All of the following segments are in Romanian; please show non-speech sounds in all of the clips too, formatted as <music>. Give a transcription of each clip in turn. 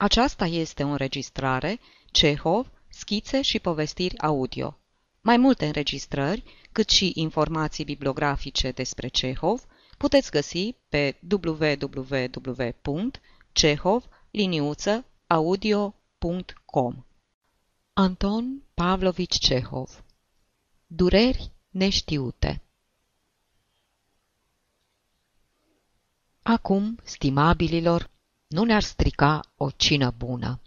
Aceasta este o înregistrare Cehov, schițe și povestiri audio. Mai multe înregistrări, cât și informații bibliografice despre Cehov, puteți găsi pe www.cehov-audio.com Anton Pavlovici Cehov. Dureri neștiute. Acum, stimabililor, nu ne-ar strica o cină bună,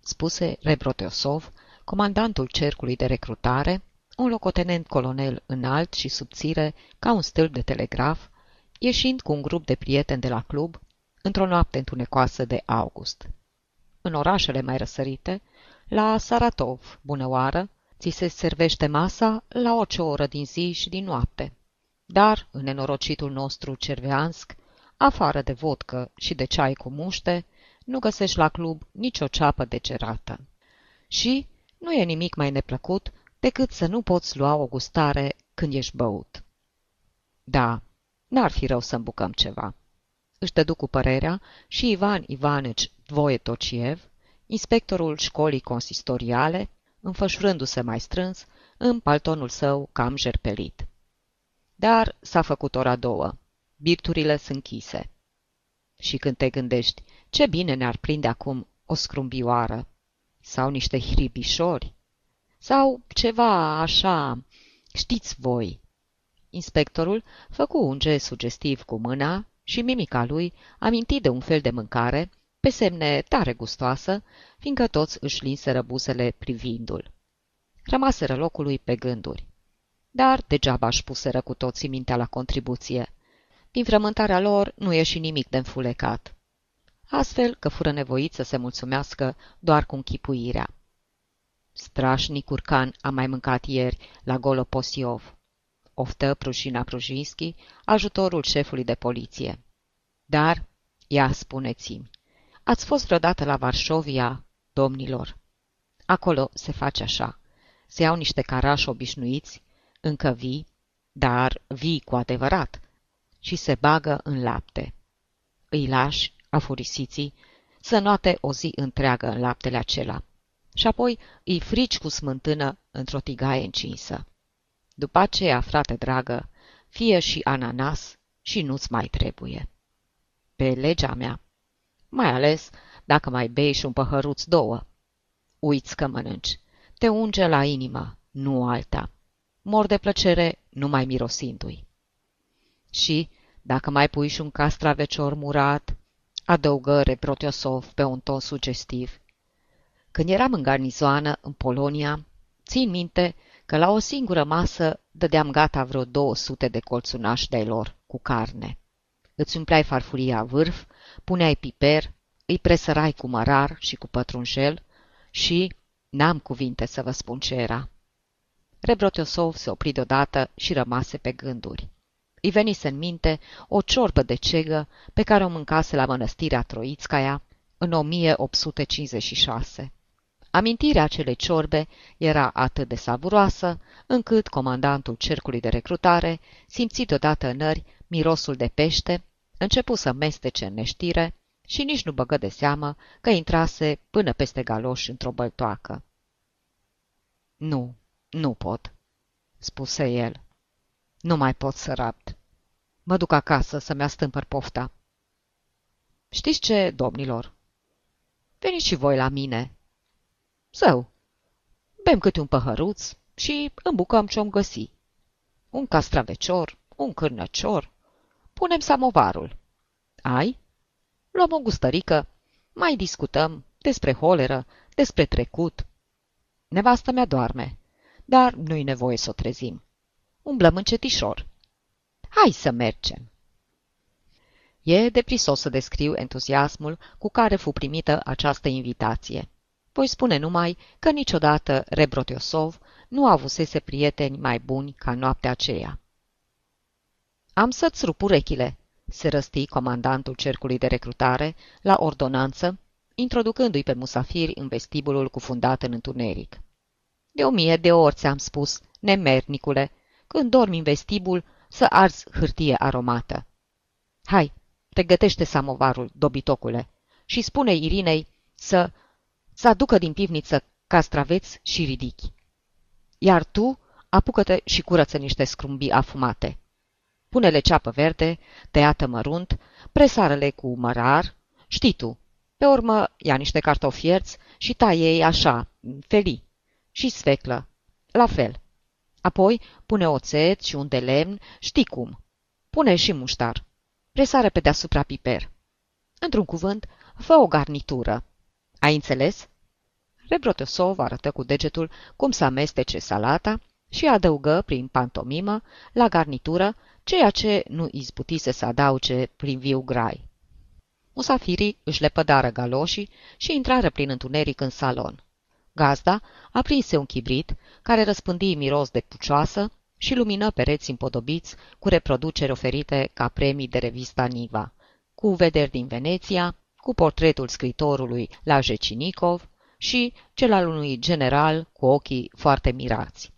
spuse Rebroteosov, comandantul cercului de recrutare, un locotenent colonel înalt și subțire ca un stâlp de telegraf, ieșind cu un grup de prieteni de la club într-o noapte întunecoasă de august. În orașele mai răsărite, la Saratov, bună oară, ți se servește masa la orice oră din zi și din noapte. Dar, în nenorocitul nostru cerveansk, afară de vodcă și de ceai cu muște, nu găsești la club nicio ceapă degerată. Și nu e nimic mai neplăcut decât să nu poți lua o gustare când ești băut. Da, n-ar fi rău să îmbucăm ceva. Își dădu cu părerea și Ivan Ivanici Tociev, inspectorul școlii consistoriale, înfășurându-se mai strâns în paltonul său cam jerpelit. Dar s-a făcut ora două. Birturile sunt închise. Și când te gândești, ce bine ne-ar prinde acum o scrumbioară, sau niște hribișori, sau ceva așa, știți voi. Inspectorul făcu un gest sugestiv cu mâna și mimica lui aminti de un fel de mâncare, pe semne tare gustoasă, fiindcă toți își linseră buzele privindu-l. Rămaseră locului pe gânduri. Dar degeaba își puseră cu toții mintea la contribuție. Din frământarea lor nu ieși nimic de înfulecat. Astfel că fură nevoiți să se mulțumească doar cu închipuirea. Strașnic curcan a mai mâncat ieri la Goloposiov. Oftă Prușina Prujinski, ajutorul șefului de poliție. Dar, ia spuneți-mi, ați fost vreodată la Varșovia, domnilor? Acolo se face așa. Se iau niște carași obișnuiți, încă vii, dar vii cu adevărat, și se bagă în lapte. Îi lași, afurisiții, să noate o zi întreagă în laptele acela și apoi îi frici cu smântână într-o tigaie încinsă. După aceea, frate dragă, fie și ananas și nu-ți mai trebuie. Pe legea mea, mai ales dacă mai bei și un păhăruț două. Uiți că mănânci, te unge la inimă, nu alta. Mor de plăcere numai mirosindu-i. Și, dacă mai pui și un castravecior murat, adăugă Reprotiosov pe un ton sugestiv. Când eram în garnizoană, în Polonia, țin minte că la o singură masă dădeam gata vreo 200 de colțunași de lor cu carne. Îți umpleai farfuria vârf, puneai piper, îi presărai cu mărar și cu pătrunjel și n-am cuvinte să vă spun ce era. Rebrotiosov se opri deodată și rămase pe gânduri. Îi venise în minte o ciorbă de cegă pe care o mâncase la mănăstirea Troițcaia în 1856. Amintirea acelei ciorbe era atât de savuroasă, încât comandantul cercului de recrutare simți deodată înări mirosul de pește, începu să mestece în neștire și nici nu băgă de seamă că intrase până peste galoș într-o băltoacă. Nu, nu pot, spuse el. Nu mai pot să rapt. Mă duc acasă să-mi astâmpăr pofta. Știți ce, domnilor? Veniți și voi la mine. Zău, bem câte un păhăruț și îmbucăm ce-om găsi. Un castravecior, un cârnăcior. Punem samovarul. Ai? Luăm o gustărică, mai discutăm despre holeră, despre trecut. Nevastă mea doarme, dar nu-i nevoie să o trezim. Umblăm încetișor. Hai să mergem! E deprisos să descriu entuziasmul cu care fu primită această invitație. Voi spune numai că niciodată Rebrotiosov nu avusese prieteni mai buni ca noaptea aceea. Am să-ți rup urechile, se răsti comandantul cercului de recrutare la ordonanță, introducându-i pe musafiri în vestibulul cufundat în întuneric. De o mie de orți ți-am spus, nemernicule, când dormi în vestibul, să arzi hârtie aromată. Hai, pregătește samovarul, dobitocule, și spune Irinei să, să aducă din pivniță castraveți și ridichi. Iar tu apucă-te și curăță niște scrumbii afumate. Pune-le ceapă verde, tăiată mărunt, presară-le cu mărar, știi tu. Pe urmă ia niște cartofi fierți și taie ei așa, felii, și sfeclă, la fel. Apoi pune oțet și un de lemn, știi cum. Pune și muștar. Presară pe deasupra piper. Într-un cuvânt, fă o garnitură. Ai înțeles? Rebrotosov arătă cu degetul cum să amestece salata și adăugă prin pantomimă la garnitură ceea ce nu izbutise să adauge prin viu grai. Musafirii își lepădară galoșii și intrară prin întuneric în salon. Gazda aprinse un chibrit care răspândi miros de pucioasă și lumină pereți împodobiți cu reproduceri oferite ca premii de revista Niva, cu vederi din Veneția, cu portretul scritorului la Jecinicov și cel al unui general cu ochii foarte mirați.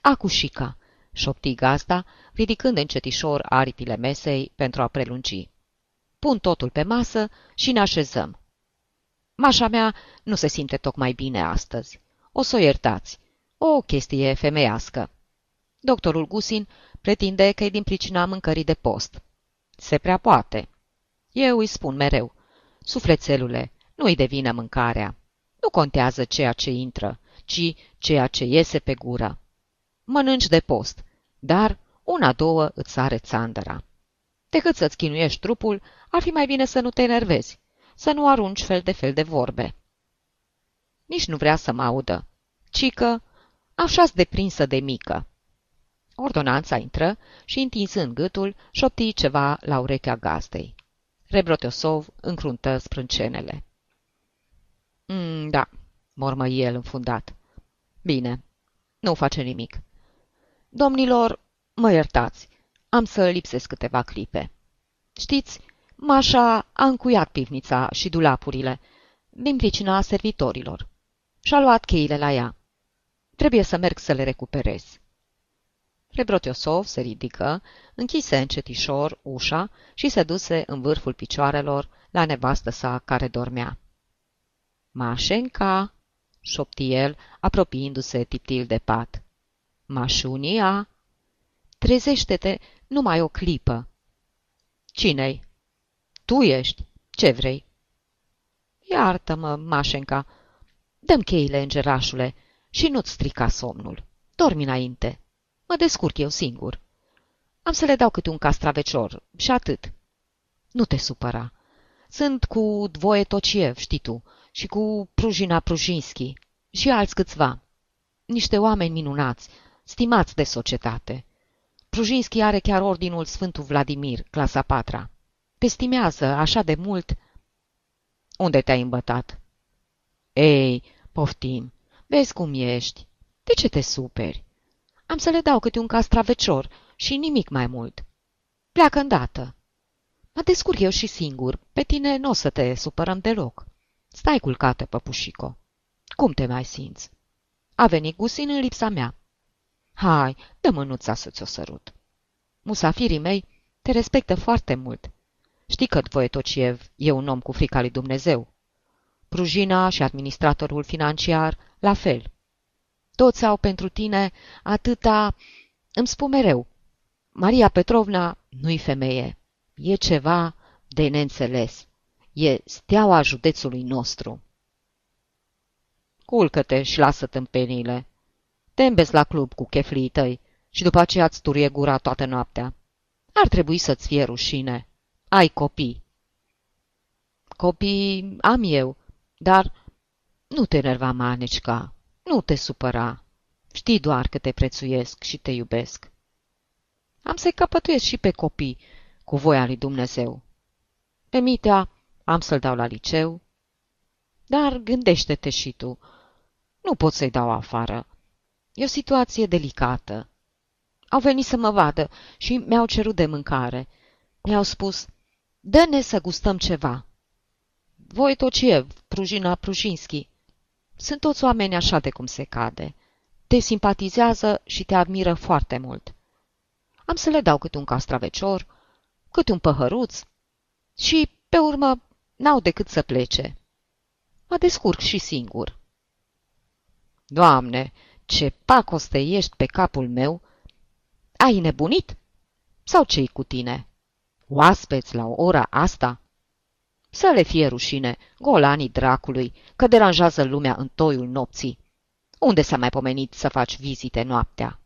Acușica, șopti gazda, ridicând încetișor aripile mesei pentru a prelungi. Pun totul pe masă și ne așezăm. Mașa mea nu se simte tocmai bine astăzi. O să o iertați. O chestie femeiască. Doctorul Gusin pretinde că e din pricina mâncării de post. Se prea poate. Eu îi spun mereu, sufletelule, nu-i devină mâncarea. Nu contează ceea ce intră, ci ceea ce iese pe gură. Mănânci de post, dar una-două îți sare țandăra. Decât să-ți chinuiești trupul, ar fi mai bine să nu te enervezi, să nu arunci fel de fel de vorbe. Nici nu vrea să mă audă, ci că așa-s deprinsă de mică. Ordonanța intră și, întinzând gâtul, șopti ceva la urechea gazdei. Rebroteosov încruntă sprâncenele. Mm, da, mormă el înfundat. Bine, nu face nimic. Domnilor, mă iertați, am să lipsesc câteva clipe. Știți, Mașa a încuiat pivnița și dulapurile, din pricina servitorilor. Și-a luat cheile la ea. Trebuie să merg să le recuperez. Rebrotiosov se ridică, închise încetișor ușa și se duse în vârful picioarelor la nevastă sa care dormea. Mașenca, șopti el, apropiindu-se tiptil de pat. Mașunia, trezește-te numai o clipă. Cine-i? Tu ești. Ce vrei? Iartă-mă, Mașenca. Dăm cheile, îngerașule, și nu-ți strica somnul. Dormi înainte. Mă descurc eu singur. Am să le dau câte un castravecior și atât. Nu te supăra. Sunt cu Dvoie Tociev, știi tu, și cu Prujina Prujinski și alți câțiva. Niște oameni minunați, stimați de societate. Prujinski are chiar ordinul Sfântul Vladimir, clasa patra. Te stimează așa de mult. Unde te-ai îmbătat? Ei, poftim, vezi cum ești. De ce te superi? Am să le dau câte un castravecior și nimic mai mult. Pleacă îndată. Mă descurc eu și singur. Pe tine nu o să te supărăm deloc. Stai culcată, păpușico. Cum te mai simți? A venit Gusin în lipsa mea. Hai, dă mânuța să-ți o sărut. Musafirii mei te respectă foarte mult. Știi că Voietociev e un om cu frica lui Dumnezeu. Prujina și administratorul financiar, la fel. Toți au pentru tine atâta... Îmi spun mereu, Maria Petrovna nu-i femeie. E ceva de neînțeles. E steaua județului nostru. Culcă-te și lasă tâmpenile. Te la club cu cheflii tăi și după aceea îți turie gura toată noaptea. Ar trebui să-ți fie rușine. Ai copii. Copii am eu, dar nu te nerva, Manecica, nu te supăra. Știi doar că te prețuiesc și te iubesc. Am să-i căpătuiesc și pe copii, cu voia lui Dumnezeu. Pe Mitea am să-l dau la liceu. Dar gândește-te și tu. Nu pot să-i dau afară. E o situație delicată. Au venit să mă vadă și mi-au cerut de mâncare. Mi-au spus, dă-ne să gustăm ceva. Voi Tociev, Prujina Prujinski. Sunt toți oameni așa de cum se cade. Te simpatizează și te admiră foarte mult. Am să le dau câte un castravecior, câte un păhăruț și, pe urmă, n-au decât să plece. descurc și singur. Doamne, ce pacoste ești pe capul meu! Ai nebunit? Sau ce-i cu tine? Oaspeți la ora asta? Să le fie rușine, golanii dracului, că deranjează lumea în toiul nopții. Unde s-a mai pomenit să faci vizite noaptea?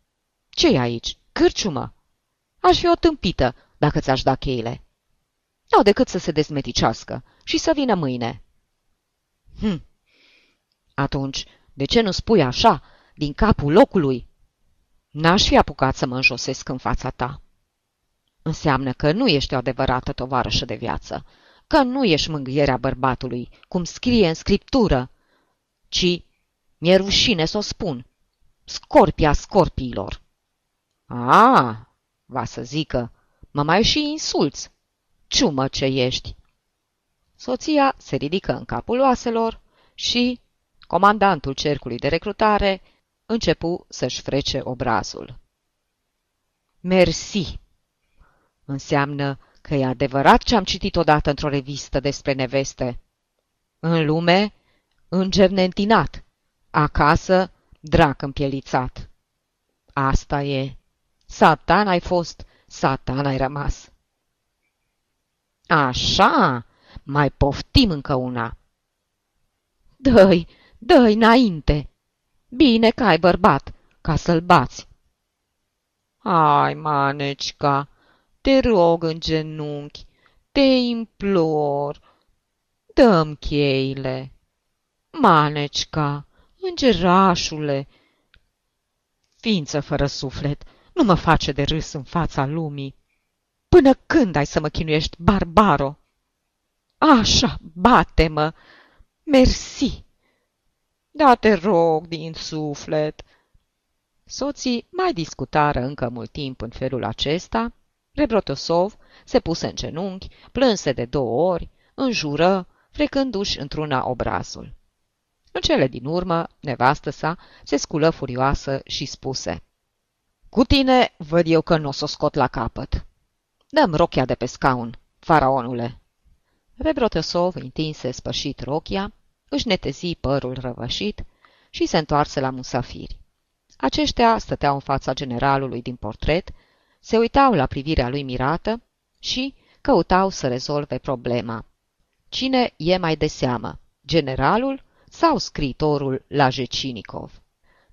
ce e aici? Cârciumă? Aș fi o tâmpită dacă ți-aș da cheile. N-au decât să se dezmeticească și să vină mâine. Hm. Atunci, de ce nu spui așa, din capul locului? N-aș fi apucat să mă înjosesc în fața ta. Înseamnă că nu ești o adevărată tovarășă de viață, că nu ești mângâierea bărbatului, cum scrie în scriptură, ci mi-e rușine să o spun, scorpia scorpiilor. A, va să zică, mă mai și insulți. Ciumă ce ești! Soția se ridică în capul oaselor și comandantul cercului de recrutare începu să-și frece obrazul. Mersi! Înseamnă că e adevărat ce am citit odată într-o revistă despre neveste. În lume, înger neîntinat, acasă, drac împielițat. Asta e. Satan ai fost, satan ai rămas. Așa, mai poftim încă una. Dă-i, dă-i înainte. Bine că ai bărbat, ca să-l bați. Ai, manecica, te rog în genunchi, te implor, dăm cheile. Manecica, îngerașule, ființă fără suflet, nu mă face de râs în fața lumii. Până când ai să mă chinuiești, barbaro? Așa, bate-mă! Mersi! Da, te rog din suflet! Soții mai discutară încă mult timp în felul acesta. Rebrotosov se puse în genunchi, plânse de două ori, înjură, frecându-și într-una obrazul. În cele din urmă, nevastă sa se sculă furioasă și spuse Cu tine văd eu că nu o să o scot la capăt. Dăm rochia de pe scaun, faraonule. Rebrotosov întinse spășit rochia, își netezi părul răvășit și se întoarse la musafiri. Aceștia stăteau în fața generalului din portret, se uitau la privirea lui mirată și căutau să rezolve problema. Cine e mai de seamă, generalul sau scriitorul Lajecinikov?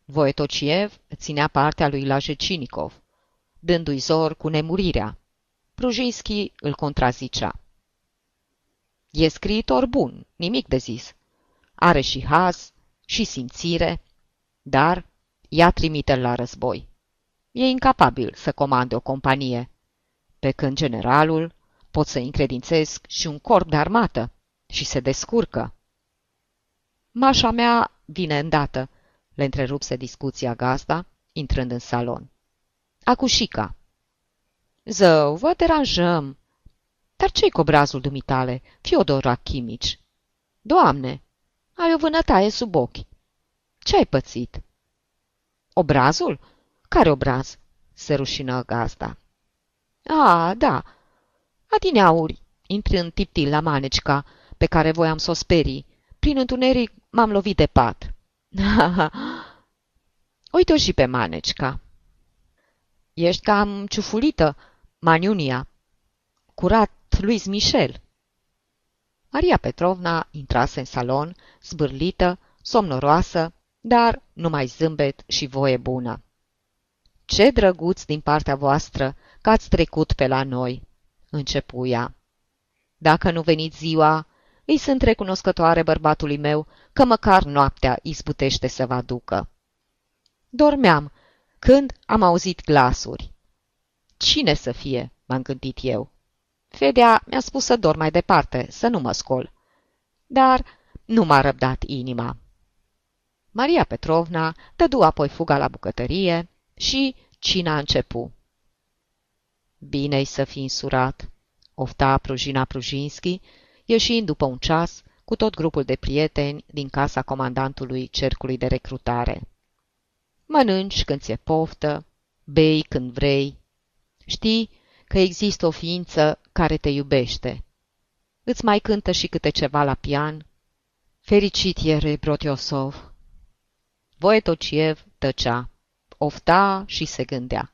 Voietociev ținea partea lui Lajecinikov, dându-i zor cu nemurirea. Prujinski îl contrazicea. E scriitor bun, nimic de zis. Are și haz și simțire, dar ia trimite la război. E incapabil să comande o companie, pe când generalul pot să încredințez și un corp de armată și se descurcă. Mașa mea vine îndată, le întrerupse discuția gazda, intrând în salon. Acușica. Zău, vă deranjăm. Dar ce-i cu obrazul dumitale, Fiodor Achimici? Doamne, ai o vânătaie sub ochi. Ce-ai pățit? Obrazul? Care obraz? Se rușină gazda. A, da. Adineauri, intrând tiptil la manecica, pe care voiam să o sperii. Prin întuneric m-am lovit de pat. <laughs> Uite-o și pe manecica. Ești cam ciufulită, Maniunia. Curat Luis Michel. Maria Petrovna intrase în salon, zbârlită, somnoroasă, dar numai zâmbet și voie bună. Ce drăguț din partea voastră că ați trecut pe la noi, începu ea. Dacă nu veniți ziua, îi sunt recunoscătoare bărbatului meu că măcar noaptea izbutește să vă aducă. Dormeam când am auzit glasuri. Cine să fie? m-am gândit eu. Fedea mi-a spus să dorm mai departe, să nu mă scol. Dar nu m-a răbdat inima. Maria Petrovna dădu apoi fuga la bucătărie și cina începu. Bine-i să fi însurat, ofta Prujina Prujinski, ieșind după un ceas cu tot grupul de prieteni din casa comandantului cercului de recrutare. Mănânci când ți-e poftă, bei când vrei. Știi că există o ființă care te iubește. Îți mai cântă și câte ceva la pian. Fericit e Brotiosov. Voietociev tăcea, ofta și se gândea.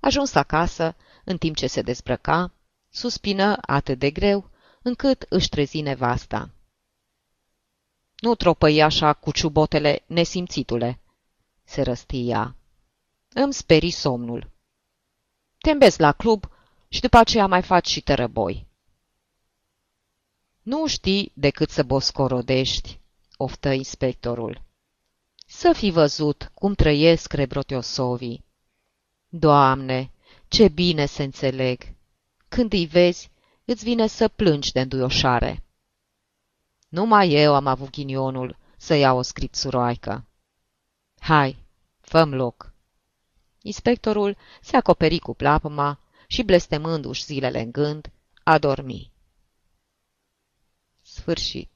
Ajuns acasă, în timp ce se dezbrăca, suspină atât de greu, încât își trezi nevasta. Nu tropăi așa cu ciubotele, nesimțitule, se răstia. Îmi sperii somnul. Te la club și după aceea mai faci și tărăboi. Nu știi decât să boscorodești, oftă inspectorul. Să fi văzut cum trăiesc rebrotiosovii. Doamne, ce bine se înțeleg! Când îi vezi, îți vine să plângi de înduioșare. Numai eu am avut ghinionul să iau o scripsuroaică. Hai, făm loc. Inspectorul se acoperi cu plapăma și, blestemându-și zilele în gând, a dormi. Sfârșit.